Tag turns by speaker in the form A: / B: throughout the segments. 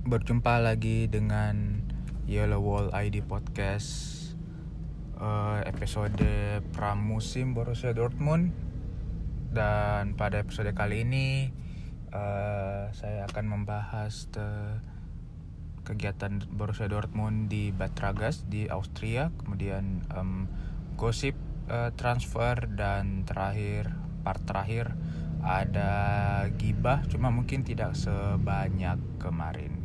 A: berjumpa lagi dengan Yellow Wall ID Podcast uh, episode pramusim Borussia Dortmund. Dan pada episode kali ini uh, saya akan membahas kegiatan Borussia Dortmund di Bad Ragaz di Austria. Kemudian um, gosip uh, transfer dan terakhir part terakhir ada gibah. Cuma mungkin tidak sebanyak kemarin.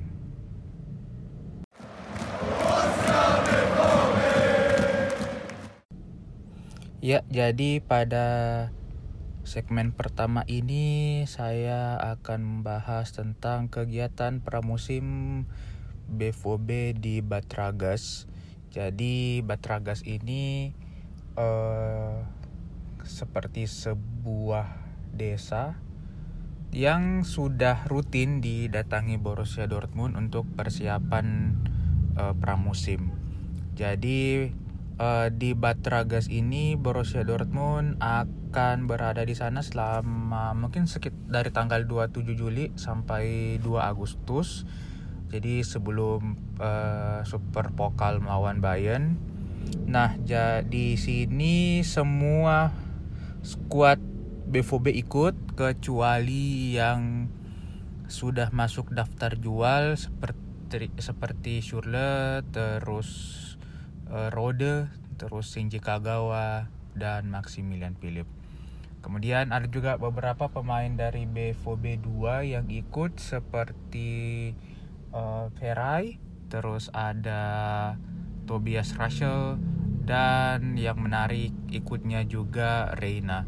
A: Ya, jadi pada segmen pertama ini saya akan membahas tentang kegiatan pramusim BVB di Batragas. Jadi Batragas ini uh, seperti sebuah desa yang sudah rutin didatangi Borussia Dortmund untuk persiapan uh, pramusim. Jadi uh, di Batragas ini Borussia Dortmund akan berada di sana selama mungkin sekitar dari tanggal 27 Juli sampai 2 Agustus. Jadi sebelum uh, Super Pokal melawan Bayern. Nah, jadi sini semua skuad BVB ikut kecuali yang sudah masuk daftar jual seperti seperti Schürrle, terus uh, Rode, terus Shinji Kagawa dan Maximilian Philip. Kemudian ada juga beberapa pemain dari BVB 2 yang ikut seperti uh, terus ada Tobias Russell dan yang menarik ikutnya juga Reina.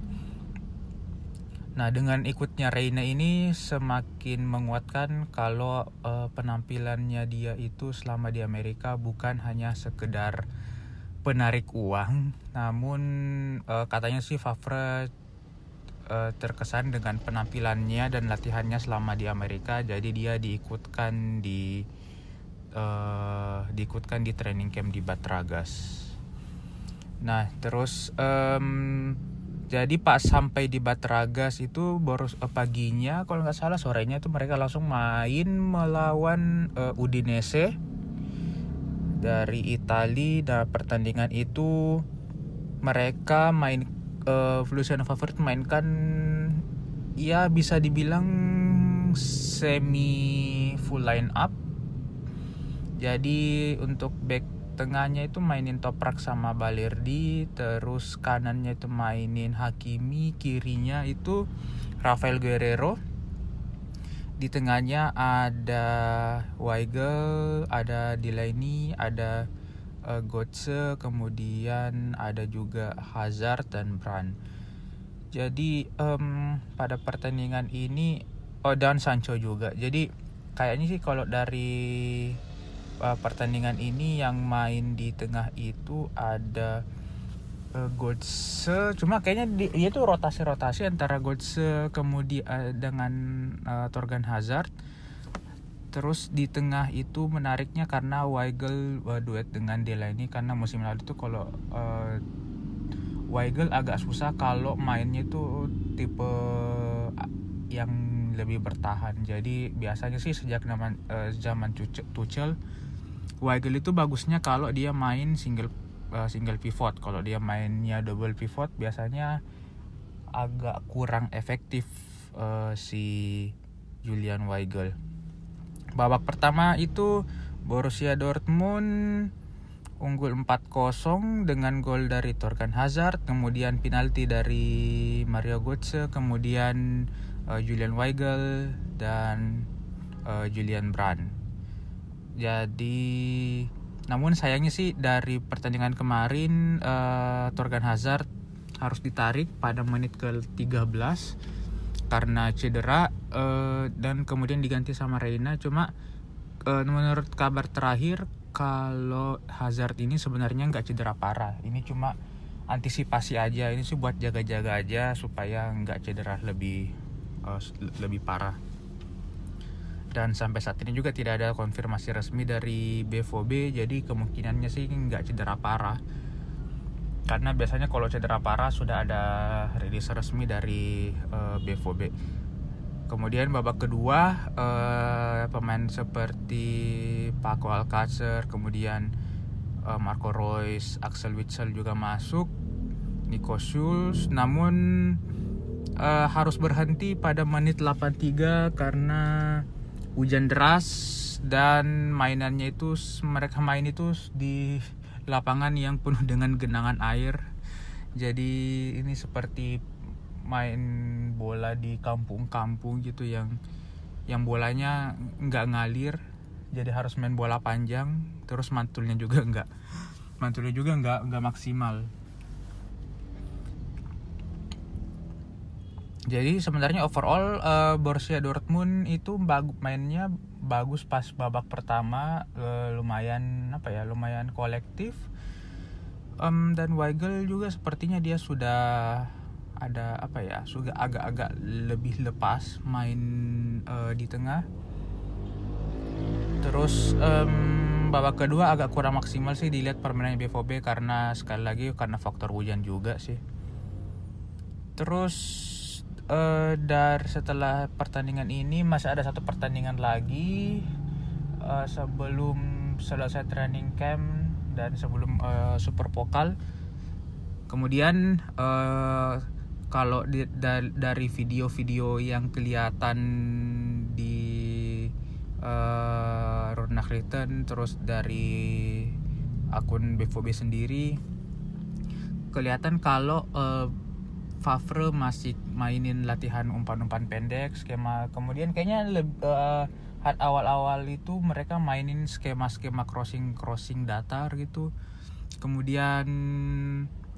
A: Nah, dengan ikutnya Reina ini semakin menguatkan kalau uh, penampilannya dia itu selama di Amerika bukan hanya sekedar penarik uang, namun uh, katanya sih Favre uh, terkesan dengan penampilannya dan latihannya selama di Amerika, jadi dia diikutkan di uh, diikutkan di training camp di Batragas. Nah, terus um, jadi pas sampai di Batragas itu baru uh, paginya kalau nggak salah sorenya itu mereka langsung main melawan uh, Udinese dari Itali. Dan pertandingan itu mereka main uh, Luciano Favorit mainkan ya bisa dibilang semi full line up. Jadi untuk back tengahnya itu mainin Toprak sama Balerdi terus kanannya itu mainin Hakimi kirinya itu Rafael Guerrero. Di tengahnya ada Weigel ada Delaney ada uh, Götze kemudian ada juga Hazard dan Brand jadi um, pada pertandingan ini oh dan Sancho juga. Jadi kayaknya sih kalau dari uh, pertandingan ini yang main di tengah itu ada uh, Godse cuma kayaknya dia tuh rotasi-rotasi antara Godse kemudian uh, dengan uh, Torgan Hazard. Terus di tengah itu menariknya karena Weigel uh, duet dengan Delaney karena musim lalu itu kalau uh, Weigel agak susah kalau mainnya itu tipe yang lebih bertahan. Jadi biasanya sih sejak zaman uh, zaman Tuchel Weigel itu bagusnya kalau dia main single uh, single pivot. Kalau dia mainnya double pivot biasanya agak kurang efektif uh, si Julian Weigel. Babak pertama itu Borussia Dortmund unggul 4-0 dengan gol dari Torgan Hazard, kemudian penalti dari Mario Götze, kemudian uh, Julian Weigel dan uh, Julian Brand jadi namun sayangnya sih dari pertandingan kemarin uh, Torgan Hazard harus ditarik pada menit ke-13 karena cedera uh, dan kemudian diganti sama Reina. Cuma uh, menurut kabar terakhir kalau Hazard ini sebenarnya nggak cedera parah. Ini cuma antisipasi aja. Ini sih buat jaga-jaga aja supaya nggak cedera lebih uh, lebih parah dan sampai saat ini juga tidak ada konfirmasi resmi dari BVB jadi kemungkinannya sih nggak cedera parah. Karena biasanya kalau cedera parah sudah ada rilis resmi dari uh, BVB kemudian babak kedua uh, pemain seperti Paco Alcacer kemudian uh, Marco Reus Axel Witsel juga masuk Nico Schulz. Namun uh, harus berhenti pada menit 83 karena hujan deras dan mainannya itu mereka main itu di lapangan yang penuh dengan genangan air. Jadi ini seperti main bola di kampung-kampung gitu yang yang bolanya nggak ngalir. Jadi harus main bola panjang terus mantulnya juga nggak mantulnya juga nggak nggak maksimal jadi sebenarnya overall uh, Borussia Dortmund itu bagus mainnya bagus pas babak pertama uh, lumayan apa ya lumayan kolektif. Um, dan Weigel juga sepertinya dia sudah ada apa ya sudah agak-agak lebih lepas main uh, di tengah. Terus um, babak kedua agak kurang maksimal sih dilihat permainan BVB karena sekali lagi karena faktor hujan juga sih. Terus uh, dari setelah pertandingan ini masih ada satu pertandingan lagi uh, sebelum selesai training camp dan sebelum uh, super pokal. Kemudian uh, kalau di, da, dari video-video yang kelihatan di uh, Ronald Return terus dari akun BVB sendiri kelihatan kalau uh, Favre masih mainin latihan umpan-umpan pendek skema. Kemudian kayaknya uh, awal-awal itu mereka mainin skema-skema crossing crossing datar gitu. Kemudian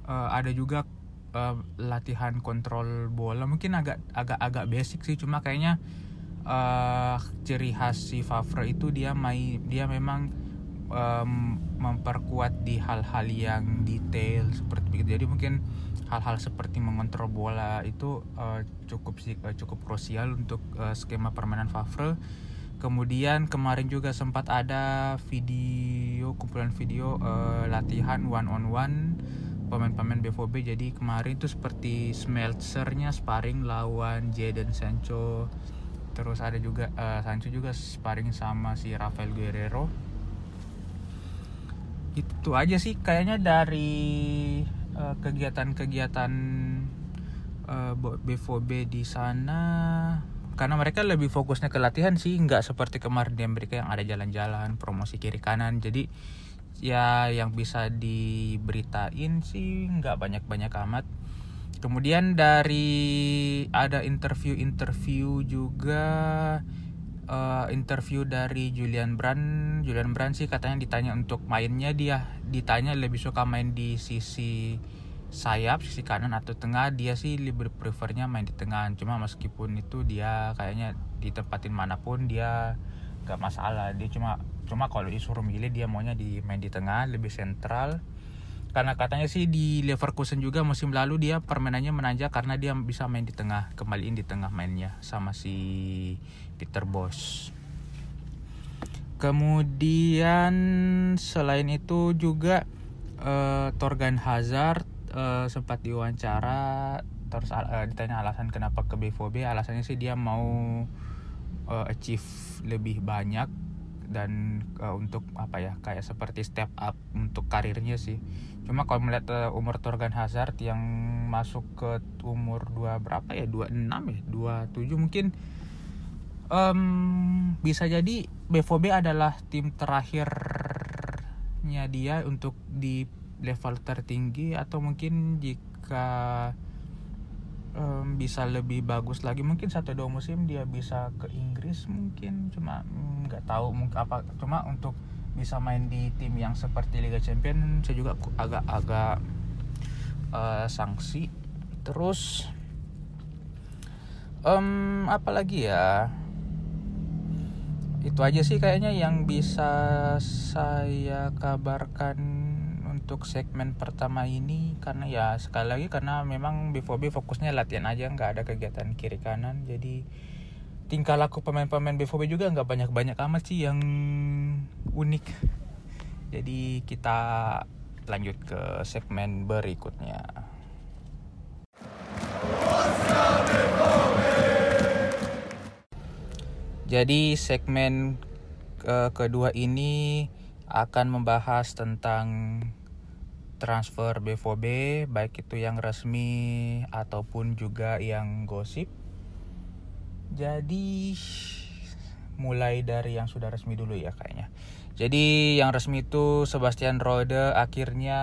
A: uh, ada juga uh, latihan kontrol bola. Mungkin agak agak agak basic sih cuma kayaknya uh, ciri khas si Favre itu dia main dia memang um, memperkuat di hal-hal yang detail seperti itu jadi mungkin hal-hal seperti mengontrol bola itu uh, cukup uh, cukup krusial untuk uh, skema permainan Favre. Kemudian kemarin juga sempat ada video kumpulan video uh, latihan one on one pemain-pemain BVB jadi kemarin itu seperti Smeltzernya sparring lawan Jadon Sancho. Terus ada juga uh, Sancho juga sparring sama si Rafael Guerrero. Itu aja sih kayaknya dari Eh, kegiatan-kegiatan uh, BVB di sana. Karena mereka lebih fokusnya ke latihan sih nggak seperti kemarin di Amerika yang ada jalan-jalan promosi kiri kanan. Jadi ya yang bisa diberitain sih nggak banyak-banyak amat. Kemudian dari ada interview-interview juga uh, interview dari Julian Brand. Julian Brand sih katanya ditanya untuk mainnya dia. Ditanya lebih suka main di sisi sayap sisi kanan atau tengah. Dia sih lebih prefernya main di tengah. Cuma meskipun itu dia kayaknya ditempatin mana pun dia gak masalah. Dia cuma cuma kalau disuruh milih dia maunya di main di tengah lebih sentral karena katanya sih di Leverkusen juga musim lalu dia permainannya menanjak karena dia bisa main di tengah kembaliin di tengah mainnya sama si Peter Bosch. Kemudian selain itu juga uh, Torgan Hazard uh, sempat diwawancara terus uh, ditanya alasan kenapa ke BVB alasannya sih dia mau uh, achieve lebih banyak dan uh, untuk apa ya kayak seperti step up untuk karirnya sih. Cuma kalau melihat uh, umur Torgan Hazard yang masuk ke umur dua berapa ya? 26 ya? 27 mungkin. Um, bisa jadi BVB adalah tim terakhirnya dia untuk di level tertinggi atau mungkin jika um, bisa lebih bagus lagi. Mungkin satu dua musim dia bisa ke Inggris mungkin. Cuma mm, nggak tahu mungkin apa cuma untuk bisa main di tim yang seperti Liga Champion saya juga agak-agak uh, sanksi terus um, apa lagi ya? Itu aja sih kayaknya yang bisa saya kabarkan untuk segmen pertama ini karena ya sekali lagi karena memang BVB fokusnya latihan aja nggak ada kegiatan kiri kanan. Jadi tingkah laku pemain-pemain BVB juga nggak banyak-banyak amat sih yang unik. Jadi kita lanjut ke segmen berikutnya. Jadi segmen uh, kedua ini akan membahas tentang transfer BVB baik itu yang resmi ataupun juga yang gosip. Jadi mulai dari yang sudah resmi dulu ya kayaknya. Jadi yang resmi itu Sebastian Rode akhirnya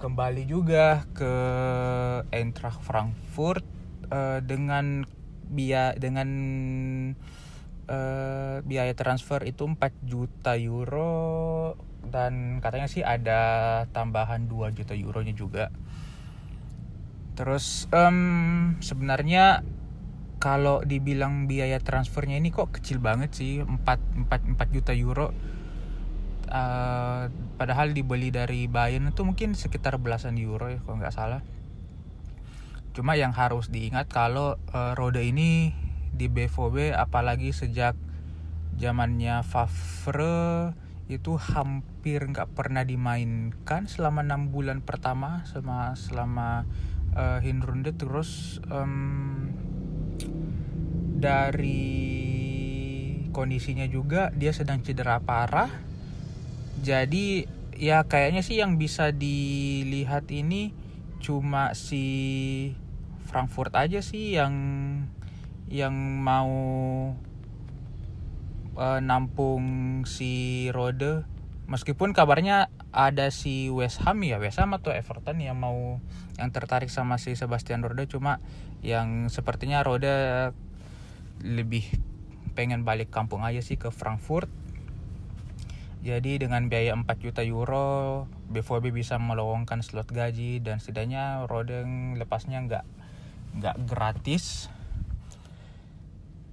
A: kembali juga ke Eintracht Frankfurt uh, dengan biaya dengan uh, biaya transfer itu 4 juta euro dan katanya sih ada tambahan 2 juta euronya juga. Terus um, sebenarnya kalau dibilang biaya transfernya ini kok kecil banget sih 4 4 4 juta euro. Uh, padahal dibeli dari Bayern itu mungkin sekitar belasan euro ya kalau nggak salah. Cuma yang harus diingat kalau uh, Rode ini di BVB apalagi sejak zamannya Favre itu hampir nggak pernah dimainkan selama enam bulan pertama selama selama uh, Hinrunde terus um, dari kondisinya juga dia sedang cedera parah. Jadi ya kayaknya sih yang bisa dilihat ini cuma si Frankfurt aja sih yang yang mau uh, nampung si Rode. Meskipun kabarnya ada si West Ham ya West Ham atau Everton yang mau yang tertarik sama si Sebastian Rode. Cuma yang sepertinya Rode lebih pengen balik kampung aja sih ke Frankfurt. Jadi dengan biaya 4 juta euro BVB bisa melowongkan slot gaji dan setidaknya Rodeng lepasnya nggak nggak gratis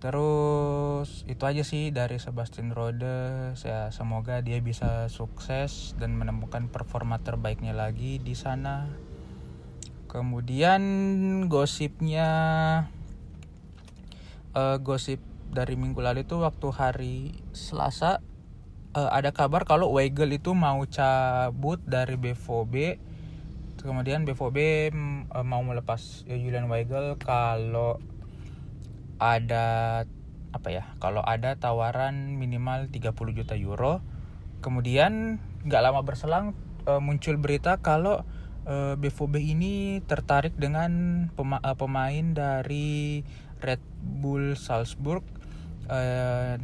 A: terus itu aja sih dari Sebastian Rode. Saya semoga dia bisa sukses dan menemukan performa terbaiknya lagi di sana. Kemudian gosipnya uh, gosip dari minggu lalu itu waktu hari Selasa uh, ada kabar kalau Weigel itu mau cabut dari BVB kemudian BVB uh, eh, mau melepas Julian Weigel kalau ada apa ya kalau ada tawaran minimal 30 juta euro kemudian nggak lama berselang uh, muncul berita kalau uh, BVB ini tertarik dengan uh, pemain dari Red Bull Salzburg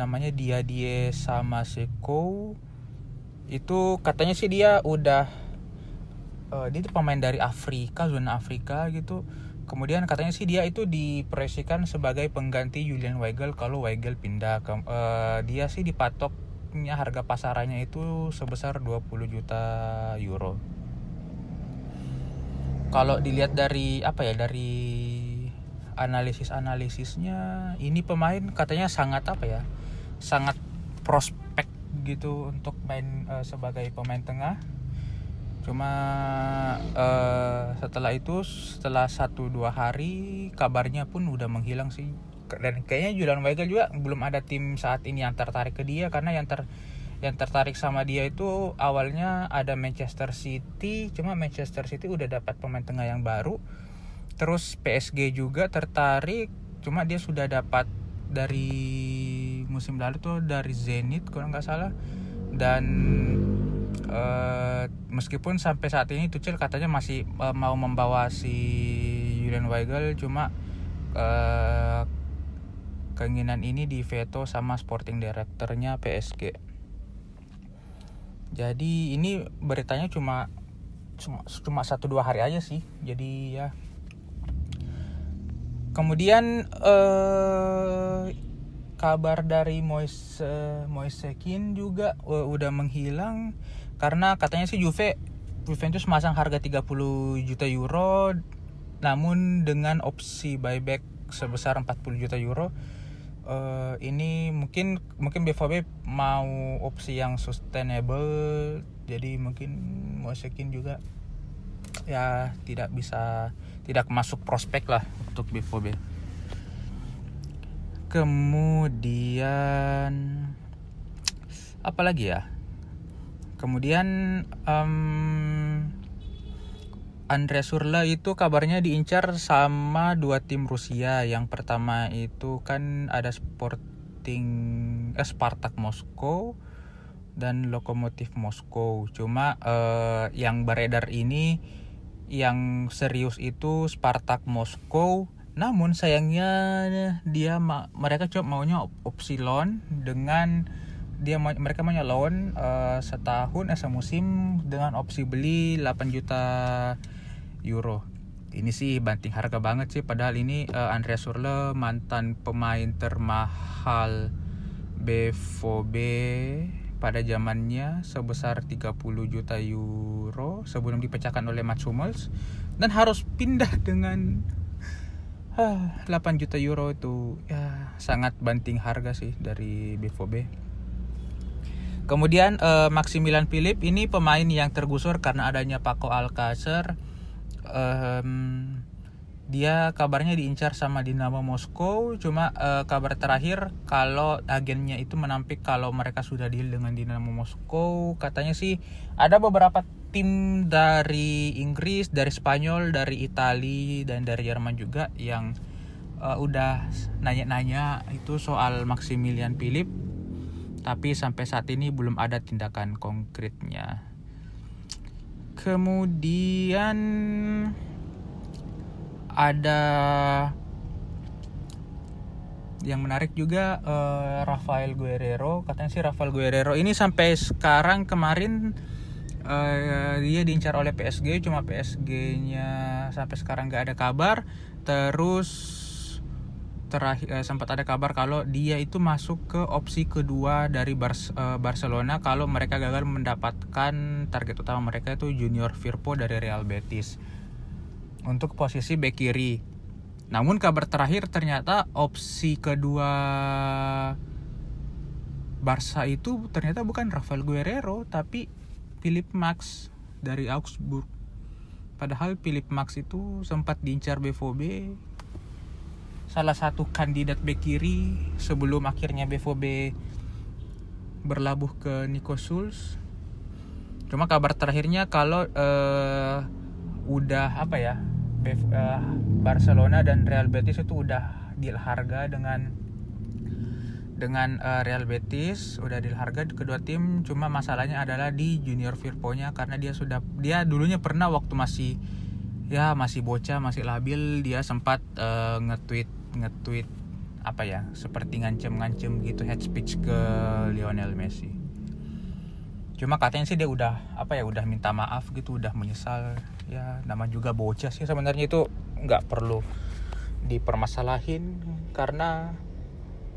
A: namanya dia Die Samaseko. Itu katanya sih dia udah dia itu pemain dari Afrika zona Afrika gitu kemudian katanya sih dia itu dipresikan sebagai pengganti Julian Weigel kalau Weigel pindah ke uh, dia sih dipatoknya harga pasarannya itu sebesar 20 juta euro. Kalau dilihat dari apa ya dari analisis analisisnya ini pemain katanya sangat apa ya sangat prospek gitu untuk main uh, sebagai pemain tengah cuma uh, setelah itu setelah satu dua hari kabarnya pun udah menghilang sih. Dan kayaknya Julian Weigel juga belum ada tim saat ini yang tertarik ke dia karena yang ter yang tertarik sama dia itu awalnya ada Manchester City cuma Manchester City udah dapat pemain tengah yang baru. Terus PSG juga tertarik cuma dia sudah dapat dari musim lalu tuh dari Zenit kalau nggak salah. Dan uh, meskipun sampai saat ini Tuchel katanya masih uh, mau membawa si Julian Weigel cuma uh, keinginan ini diveto sama sporting directornya PSG jadi ini beritanya cuma cuma cuma satu dua hari aja sih. Jadi ya. Kemudian uh, kabar dari Moise Moisekin juga uh, udah menghilang karena katanya sih Juve Juventus masang harga 30 juta euro namun dengan opsi buyback sebesar 40 juta euro uh, ini mungkin mungkin BVB mau opsi yang sustainable jadi mungkin Moisekin juga ya tidak bisa tidak masuk prospek lah untuk BVB kemudian apa lagi ya kemudian um, Andre Surla itu kabarnya diincar sama dua tim Rusia yang pertama itu kan ada Sport Sporting eh, Spartak Moskow dan Lokomotif Moskow. Cuma uh, yang beredar ini yang serius itu Spartak Moskow. Namun sayangnya dia mereka cuma maunya opsi loan dengan dia mereka maunya loan uh, setahun eh semusim dengan opsi beli 8 juta euro. Ini sih banting harga banget sih padahal ini uh, Andreas Surle mantan pemain termahal BVB pada zamannya sebesar 30 juta euro sebelum dipecahkan oleh Mats Hummels dan harus pindah dengan uh, 8 juta euro itu ya sangat banting harga sih dari BVB. Kemudian uh, Maximilian Philip ini pemain yang tergusur karena adanya Paco Alcacer. Um, dia kabarnya diincar sama Dinamo Moskow cuma uh, kabar terakhir kalau agennya itu menampik kalau mereka sudah deal dengan Dinamo Moskow katanya sih ada beberapa tim dari Inggris dari Spanyol dari Italia dan dari Jerman juga yang uh, udah nanya-nanya itu soal Maximilian Philip tapi sampai saat ini belum ada tindakan konkretnya. Kemudian ada yang menarik juga uh, Rafael Guerrero. Katanya sih Rafael Guerrero ini sampai sekarang kemarin uh, dia diincar oleh PSG cuma PSG-nya sampai sekarang nggak ada kabar. Terus terakhir uh, sempat ada kabar kalau dia itu masuk ke opsi kedua dari Bar uh, Barcelona kalau mereka gagal mendapatkan target utama mereka itu Junior Firpo dari Real Betis untuk posisi bek kiri. Namun kabar terakhir ternyata opsi kedua Barca itu ternyata bukan Rafael Guerrero tapi Philip Max dari Augsburg. Padahal Philip Max itu sempat diincar BVB salah satu kandidat bek kiri sebelum akhirnya BVB berlabuh ke Nico Schulz. Cuma kabar terakhirnya kalau uh, udah apa ya uh, Barcelona dan Real Betis itu udah deal harga dengan dengan uh, Real Betis udah deal harga kedua tim cuma masalahnya adalah di Junior Firpo-nya karena dia sudah dia dulunya pernah waktu masih ya masih bocah masih labil dia sempat uh, nge-tweet nge-tweet apa ya seperti ngancem-ngancem gitu head speech ke Lionel Messi. Cuma katanya sih dia udah apa ya udah minta maaf gitu udah menyesal. Ya nama juga bocah sih sebenarnya itu nggak perlu dipermasalahin karena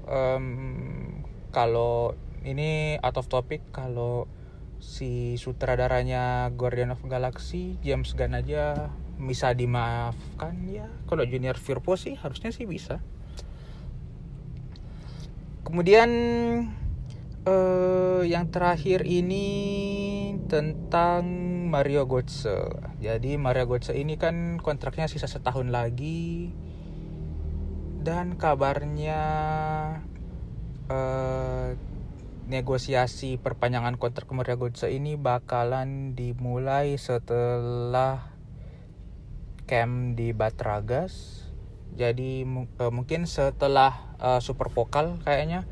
A: um, kalau ini out of topic kalau si sutradaranya Guardian of Galaxy James Gunn aja bisa dimaafkan ya? Kalau Junior Firpo sih harusnya sih bisa. Kemudian uh, yang terakhir ini tentang Mario Götze. Jadi Mario Götze ini kan kontraknya sisa setahun lagi. Dan kabarnya uh, negosiasi perpanjangan kontrak Mario Götze ini bakalan dimulai setelah camp di Batragas. Jadi uh, mungkin setelah uh, Super Pokal kayaknya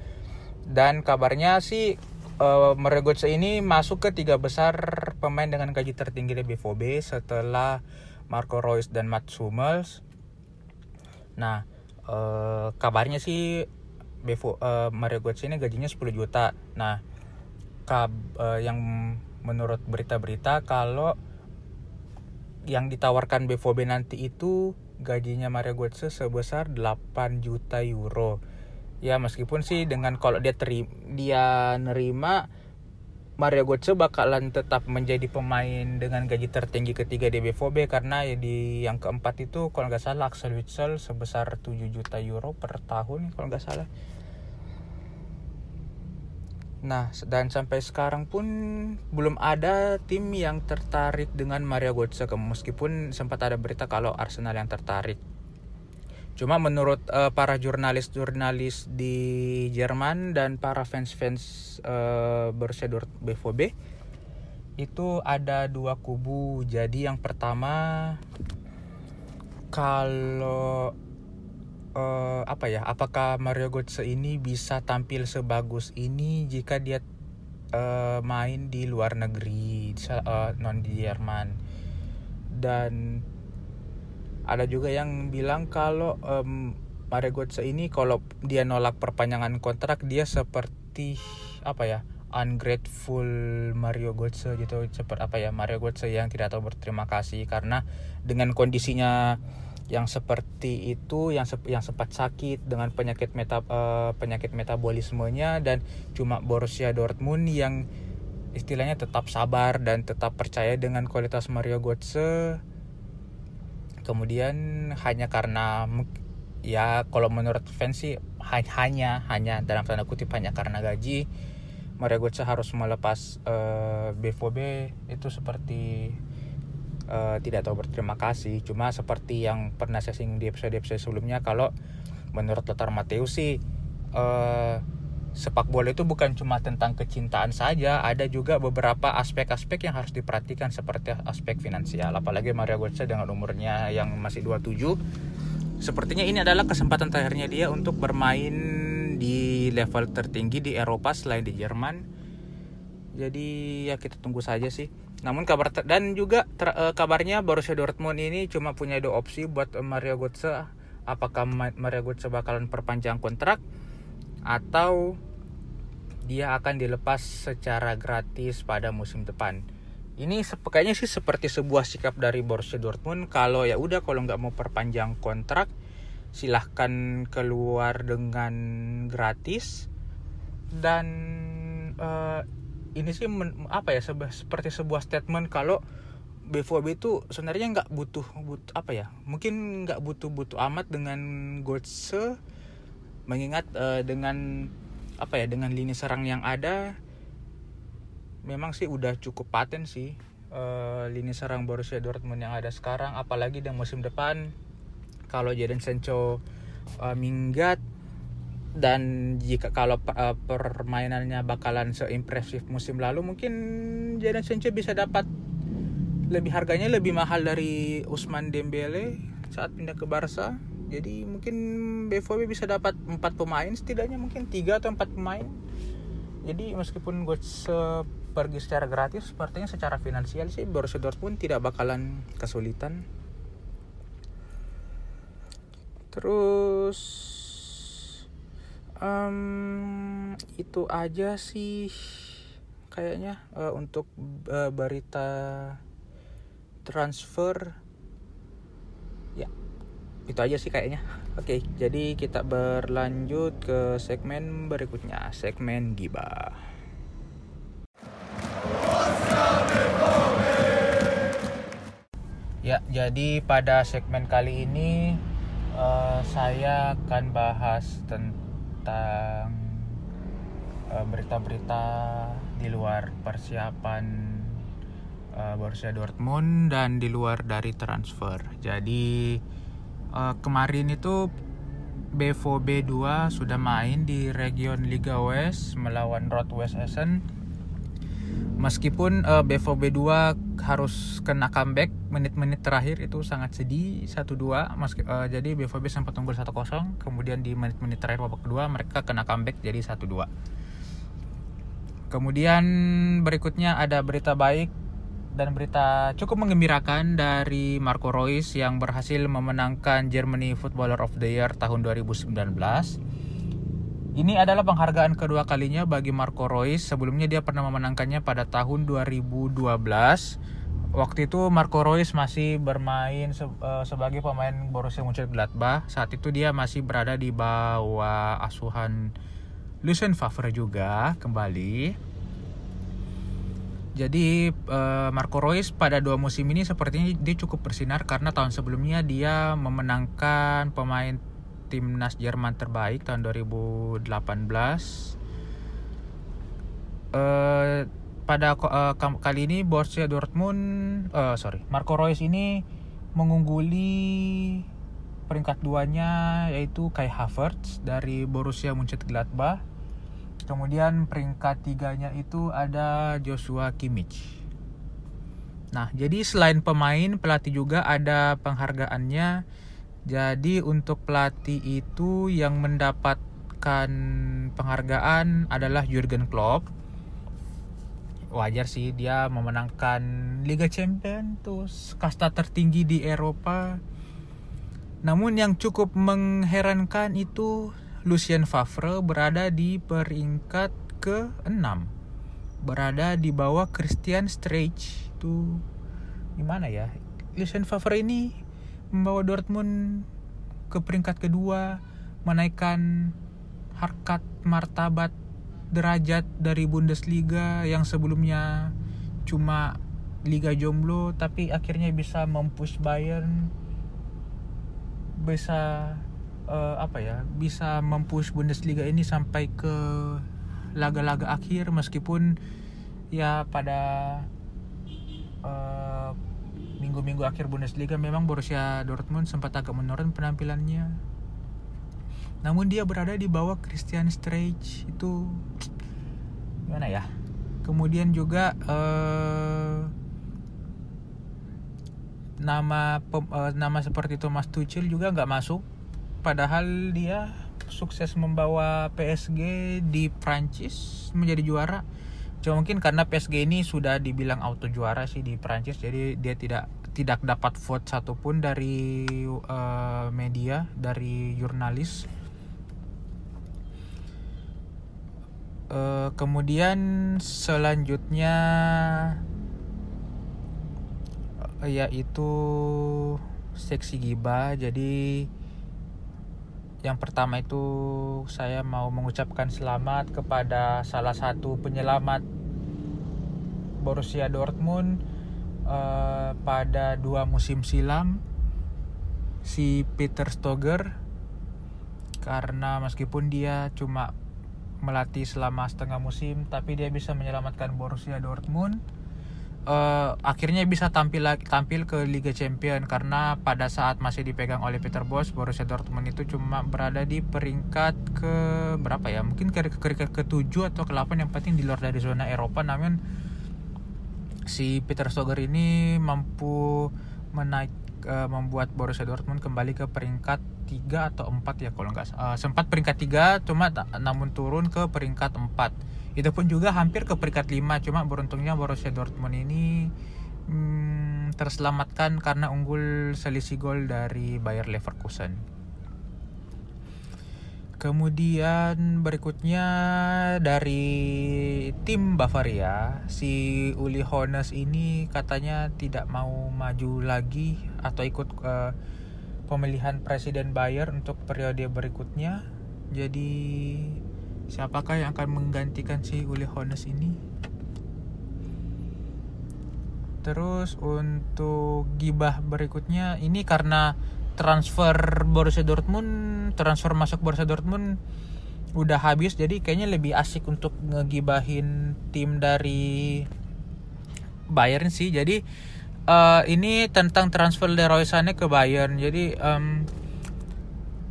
A: dan kabarnya sih uh, Mario ini masuk ke tiga besar pemain dengan gaji tertinggi di BVB setelah Marco Reus dan Mats Hummels. Nah, uh, kabarnya sih Bevo, uh, Götze ini gajinya 10 juta. Nah, kab, uh, yang menurut berita-berita kalau yang ditawarkan BVB nanti itu gajinya Mario Götze sebesar 8 juta euro ya meskipun sih dengan kalau dia teri dia nerima Mario Götze bakalan tetap menjadi pemain dengan gaji tertinggi ketiga di BVB karena ya di yang keempat itu kalau nggak salah Axel Witsel sebesar 7 juta euro per tahun kalau nggak salah. Nah, dan sampai sekarang pun belum ada tim yang tertarik dengan Mario Götze meskipun sempat ada berita kalau Arsenal yang tertarik. Cuma menurut uh, para jurnalis-jurnalis di Jerman dan para fans-fans uh, Borussia BVB itu ada dua kubu. Jadi yang pertama kalau uh, apa ya apakah Mario Götze ini bisa tampil sebagus ini jika dia uh, main di luar negeri uh, non di Jerman? Dan ada juga yang bilang kalau um, Mario Götze ini kalau dia nolak perpanjangan kontrak dia seperti apa ya ungrateful Mario Götze gitu seperti apa ya Mario Götze yang tidak tahu berterima kasih karena dengan kondisinya yang seperti itu yang sep yang sempat sakit dengan penyakit meta uh, penyakit metabolismenya dan cuma Borussia Dortmund yang istilahnya tetap sabar dan tetap percaya dengan kualitas Mario Götze. Kemudian hanya karena ya kalau menurut fans sih hanya hanya dalam tanda kutip hanya karena gaji Mario Götze harus melepas uh, eh, BVB itu seperti uh, tidak tahu berterima kasih. Cuma seperti yang pernah saya singgung di episode-episode sebelumnya kalau menurut Lothar Matthäus sih uh, sepak bola itu bukan cuma tentang kecintaan saja ada juga beberapa aspek-aspek yang harus diperhatikan seperti aspek finansial. Apalagi Mario Götze dengan umurnya yang masih 27 sepertinya ini adalah kesempatan terakhirnya dia untuk bermain di level tertinggi di Eropa selain di Jerman. Jadi ya kita tunggu saja sih namun kabar dan juga ter, uh, kabarnya Borussia Dortmund ini cuma punya dua opsi buat Mario Götze. Apakah Mario Götze bakalan perpanjang kontrak atau dia akan dilepas secara gratis pada musim depan. Ini kayaknya sih seperti sebuah sikap dari Borussia Dortmund kalau ya udah kalau nggak mau perpanjang kontrak silahkan keluar dengan gratis dan uh, ini sih men, apa ya seba, seperti sebuah statement kalau BVB itu sebenarnya nggak butuh butuh apa ya mungkin nggak butuh butuh amat dengan Götze mengingat uh, dengan apa ya dengan lini serang yang ada memang sih udah cukup paten sih uh, lini serang Borussia Dortmund yang ada sekarang apalagi di musim depan. Kalau Jadon Sancho uh, minggat dan jika kalau uh, permainannya bakalan seimpresif musim lalu mungkin Jadon Sancho bisa dapat lebih harganya lebih mahal dari Usman Dembele saat pindah ke Barca. Jadi mungkin BVB bisa dapat empat pemain setidaknya mungkin tiga atau empat pemain. Jadi meskipun gue pergi secara gratis sepertinya secara finansial sih Borussia Dortmund tidak bakalan kesulitan. Terus um, itu aja sih kayaknya uh, untuk uh, berita transfer. Ya itu aja sih kayaknya. Oke jadi kita berlanjut ke segmen berikutnya segmen gibah ya jadi pada segmen kali ini uh, saya akan bahas tentang tentang uh, berita-berita di luar persiapan uh, Borussia Dortmund dan di luar dari transfer. Jadi uh, kemarin itu BVB 2 sudah main di region Liga West melawan Rot West Essen meskipun uh, BVB 2 harus kena comeback menit-menit terakhir itu sangat sedih 1-2 meski uh, jadi BVB sempat unggul 1-0 kemudian di menit-menit terakhir babak kedua mereka kena comeback jadi 1-2 kemudian berikutnya ada berita baik dan berita cukup mengembirakan dari Marco Reus yang berhasil memenangkan Germany Footballer of the Year tahun 2019 ini adalah penghargaan kedua kalinya bagi Marco Reus. Sebelumnya dia pernah memenangkannya pada tahun 2012. Waktu itu Marco Reus masih bermain se uh, sebagai pemain Borussia Mönchengladbach. Saat itu dia masih berada di bawah asuhan Lucien Favre juga kembali. Jadi uh, Marco Reus pada dua musim ini sepertinya dia cukup bersinar karena tahun sebelumnya dia memenangkan pemain timnas Jerman terbaik tahun 2018 uh, pada uh, kali ini Borussia Dortmund uh, sorry Marco Reus ini mengungguli peringkat duanya yaitu Kai Havertz dari Borussia Mönchengladbach. Kemudian peringkat tiganya itu ada Joshua Kimmich. Nah, jadi selain pemain, pelatih juga ada penghargaannya Jadi untuk pelatih itu yang mendapatkan penghargaan adalah Jurgen Klopp. Wajar sih dia memenangkan Liga Champions terus kasta tertinggi di Eropa. Namun yang cukup mengherankan itu Lucien Favre berada di peringkat ke-6. Berada di bawah Christian Streich. Itu gimana ya? Lucien Favre ini membawa Dortmund ke peringkat kedua, menaikkan harkat martabat derajat dari Bundesliga yang sebelumnya cuma liga jomblo tapi akhirnya bisa mempush Bayern bisa uh, apa ya bisa mempush Bundesliga ini sampai ke laga-laga akhir meskipun ya pada uh, minggu-minggu akhir Bundesliga memang Borussia Dortmund sempat agak menurun penampilannya. Namun dia berada di bawah Christian Streich itu gimana ya? Kemudian juga uh, nama pem, uh, nama seperti Thomas Tuchel juga nggak masuk, padahal dia sukses membawa PSG di Prancis menjadi juara cuma mungkin karena PSG ini sudah dibilang auto juara sih di Prancis jadi dia tidak tidak dapat vote satupun dari uh, media dari jurnalis. Uh, kemudian selanjutnya yaitu seksi giba. Jadi yang pertama itu saya mau mengucapkan selamat kepada salah satu penyelamat Borussia Dortmund uh, pada dua musim silam si Peter Stoger karena meskipun dia cuma melatih selama setengah musim tapi dia bisa menyelamatkan Borussia Dortmund uh, akhirnya bisa tampil tampil ke Liga Champion karena pada saat masih dipegang oleh Peter Bosz Borussia Dortmund itu cuma berada di peringkat ke berapa ya? Mungkin ke peringkat ke-7 atau ke-8 yang penting di luar dari zona Eropa namun si Peter Stoger ini mampu menaik uh, membuat Borussia Dortmund kembali ke peringkat 3 atau 4 ya kalau nggak uh, sempat peringkat 3 cuma namun turun ke peringkat 4 itu pun juga hampir ke peringkat 5 cuma beruntungnya Borussia Dortmund ini hmm, terselamatkan karena unggul selisih gol dari Bayer Leverkusen kemudian berikutnya dari tim Bavaria si Uli Hoeneß ini katanya tidak mau maju lagi atau ikut uh, pemilihan presiden Bayer untuk periode berikutnya. Jadi siapakah yang akan menggantikan si Uli Hoeneß ini? Terus untuk gibah berikutnya ini karena transfer Borussia Dortmund transfer masuk Borussia Dortmund udah habis jadi kayaknya lebih asik untuk ngegibahin tim dari Bayern sih. Jadi uh, ini tentang transfer Leroy Sané ke Bayern. Jadi um,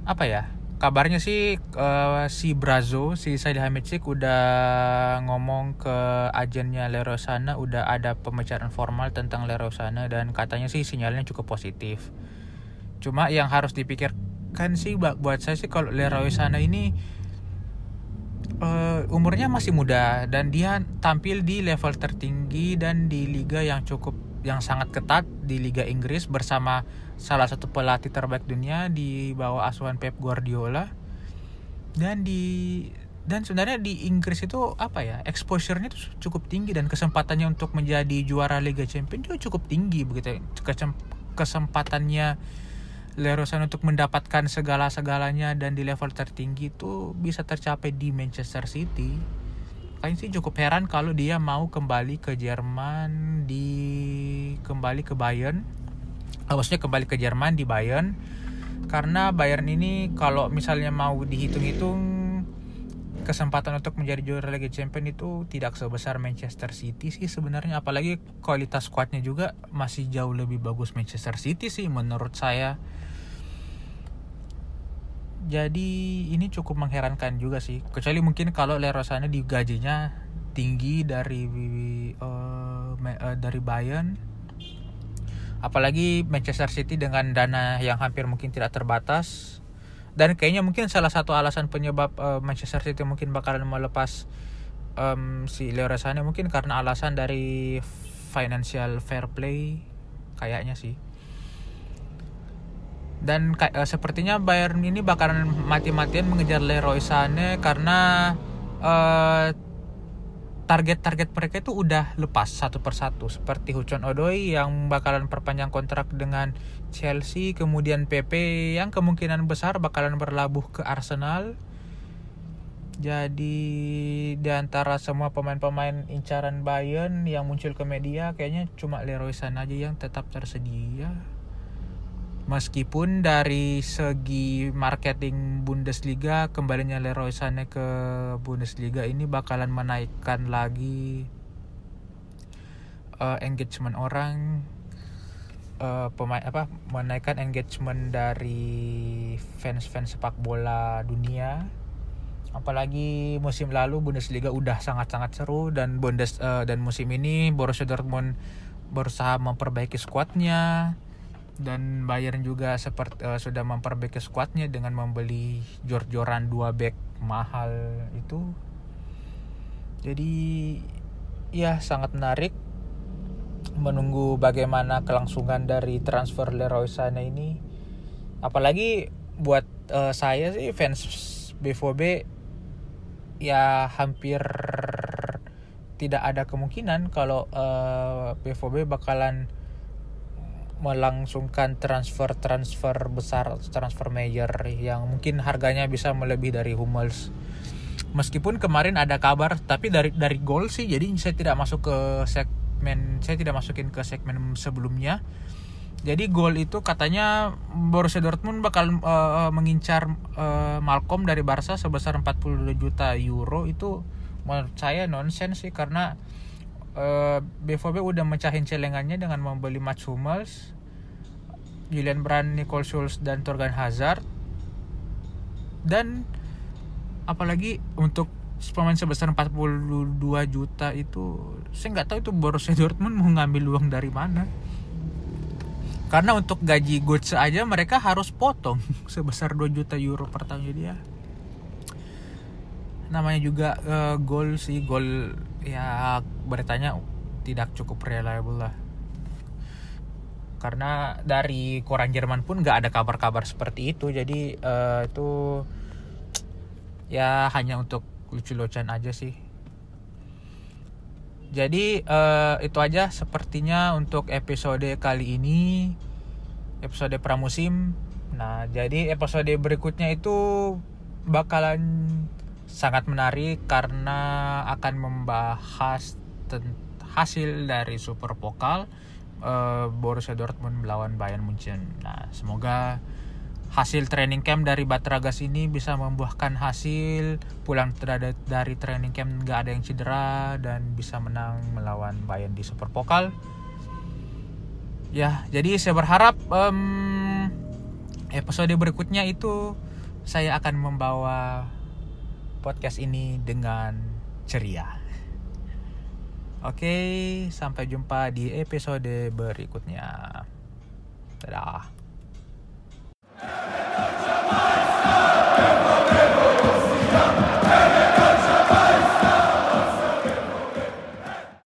A: apa ya kabarnya sih uh, si Brazo si Salihamidzic udah ngomong ke agennya Leroy Sana udah ada pembicaraan formal tentang Leroy Sana dan katanya sih sinyalnya cukup positif cuma yang harus dipikirkan sih buat saya sih kalau Leroy Sana ini uh, umurnya masih muda dan dia tampil di level tertinggi dan di liga yang cukup yang sangat ketat di Liga Inggris bersama salah satu pelatih terbaik dunia di bawah asuhan Pep Guardiola. Dan di dan sebenarnya di Inggris itu apa ya exposure-nya itu cukup tinggi dan kesempatannya untuk menjadi juara Liga Champions juga cukup tinggi begitu kesempatannya Leroy Sané untuk mendapatkan segala-segalanya dan di level tertinggi itu bisa tercapai di Manchester City. Kayaknya sih cukup heran kalau dia mau kembali ke Jerman di kembali ke Bayern. Maksudnya kembali ke Jerman di Bayern. Karena Bayern ini kalau misalnya mau dihitung-hitung kesempatan untuk menjadi juara Liga Champions itu tidak sebesar Manchester City sih sebenarnya. Apalagi kualitas squadnya juga masih jauh lebih bagus Manchester City sih menurut saya. Jadi ini cukup mengherankan juga sih. Kecuali mungkin kalau Leroy Sané digajinya tinggi dari uh, dari Bayern. Apalagi Manchester City dengan dana yang hampir mungkin tidak terbatas dan kayaknya mungkin salah satu alasan penyebab uh, Manchester City mungkin bakalan melepas um, si Leroy Sané mungkin karena alasan dari financial fair play kayaknya sih. Dan uh, sepertinya Bayern ini bakalan mati-matian mengejar Leroy Sané karena uh, target-target mereka itu udah lepas satu persatu. Seperti Huchon Odoi yang bakalan perpanjang kontrak dengan Chelsea kemudian PP yang kemungkinan besar bakalan berlabuh ke Arsenal. Jadi di antara semua pemain-pemain incaran Bayern yang muncul ke media kayaknya cuma Leroy Sané aja yang tetap tersedia. Meskipun dari segi marketing Bundesliga kembalinya Leroy Sané ke Bundesliga ini bakalan menaikkan lagi uh, engagement orang uh, pemain apa menaikkan engagement dari fans-fans sepak bola dunia apalagi musim lalu Bundesliga udah sangat-sangat seru dan Bundes uh, dan musim ini Borussia Dortmund berusaha memperbaiki skuadnya dan Bayern juga seperti uh, sudah memperbaiki skuadnya dengan membeli jor-joran dua back mahal itu. Jadi ya sangat menarik menunggu bagaimana kelangsungan dari transfer Leroy Sané ini. Apalagi buat uh, saya sih fans BVB ya hampir tidak ada kemungkinan kalau uh, eh, BVB bakalan melangsungkan transfer-transfer besar transfer major yang mungkin harganya bisa melebihi dari Hummels. Meskipun kemarin ada kabar tapi dari dari gol sih jadi saya tidak masuk ke segmen saya tidak masukin ke segmen sebelumnya. Jadi gol itu katanya Borussia Dortmund bakal uh, mengincar uh, Malcolm dari Barca sebesar 42 juta euro itu menurut saya nonsens sih karena uh, eh, BVB udah mecahin celengannya dengan membeli Mats Hummels, Julian Brand, Nicole Schulz dan Torgan Hazard. Dan apalagi untuk pemain sebesar 42 juta itu saya nggak tahu itu Borussia Dortmund mau ngambil uang dari mana. Karena untuk gaji Götze aja mereka harus potong sebesar 2 juta euro per tahun jadi ya namanya juga uh, gol sih gol ya beritanya tidak cukup reliable lah. Karena dari koran Jerman pun nggak ada kabar-kabar seperti itu. Jadi uh, itu ya hanya untuk lucu-lucuan aja sih. Jadi uh, itu aja sepertinya untuk episode kali ini. Episode pramusim. Nah jadi episode berikutnya itu bakalan sangat menarik karena akan membahas hasil dari Super Pokal uh, Borussia Dortmund melawan Bayern Munchen. Nah, semoga hasil training camp dari Batragas ini bisa membuahkan hasil pulang dari training camp nggak ada yang cedera dan bisa menang melawan Bayern di Super Pokal. Ya, jadi saya berharap um, episode berikutnya itu saya akan membawa podcast ini dengan ceria. Oke, sampai jumpa di episode berikutnya. Dadah. Amen.